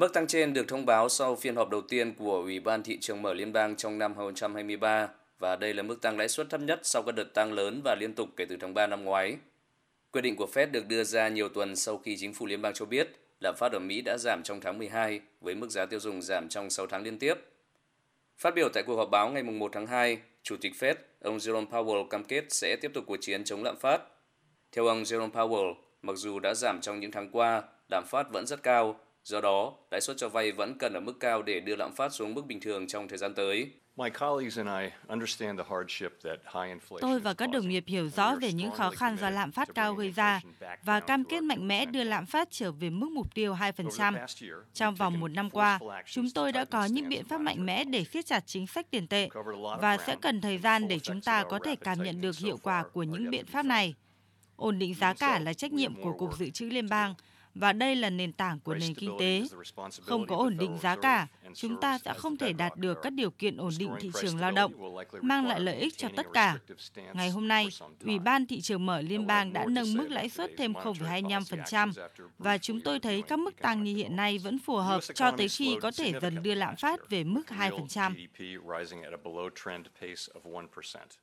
Mức tăng trên được thông báo sau phiên họp đầu tiên của Ủy ban thị trường mở liên bang trong năm 2023 và đây là mức tăng lãi suất thấp nhất sau các đợt tăng lớn và liên tục kể từ tháng 3 năm ngoái. Quyết định của Fed được đưa ra nhiều tuần sau khi chính phủ liên bang cho biết lạm phát ở Mỹ đã giảm trong tháng 12 với mức giá tiêu dùng giảm trong 6 tháng liên tiếp. Phát biểu tại cuộc họp báo ngày 1 tháng 2, Chủ tịch Fed, ông Jerome Powell cam kết sẽ tiếp tục cuộc chiến chống lạm phát. Theo ông Jerome Powell, mặc dù đã giảm trong những tháng qua, lạm phát vẫn rất cao, do đó lãi suất cho vay vẫn cần ở mức cao để đưa lạm phát xuống mức bình thường trong thời gian tới. Tôi và các đồng nghiệp hiểu rõ về những khó khăn do lạm phát cao gây ra và cam kết mạnh mẽ đưa lạm phát trở về mức mục tiêu 2%. Trong vòng một năm qua, chúng tôi đã có những biện pháp mạnh mẽ để siết chặt chính sách tiền tệ và sẽ cần thời gian để chúng ta có thể cảm nhận được hiệu quả của những biện pháp này. Ổn định giá cả là trách nhiệm của Cục Dự trữ Liên bang và đây là nền tảng của nền kinh tế. Không có ổn định giá cả, chúng ta sẽ không thể đạt được các điều kiện ổn định thị trường lao động, mang lại lợi ích cho tất cả. Ngày hôm nay, Ủy ban thị trường mở liên bang đã nâng mức lãi suất thêm 0,25% và chúng tôi thấy các mức tăng như hiện nay vẫn phù hợp cho tới khi có thể dần đưa lạm phát về mức 2%.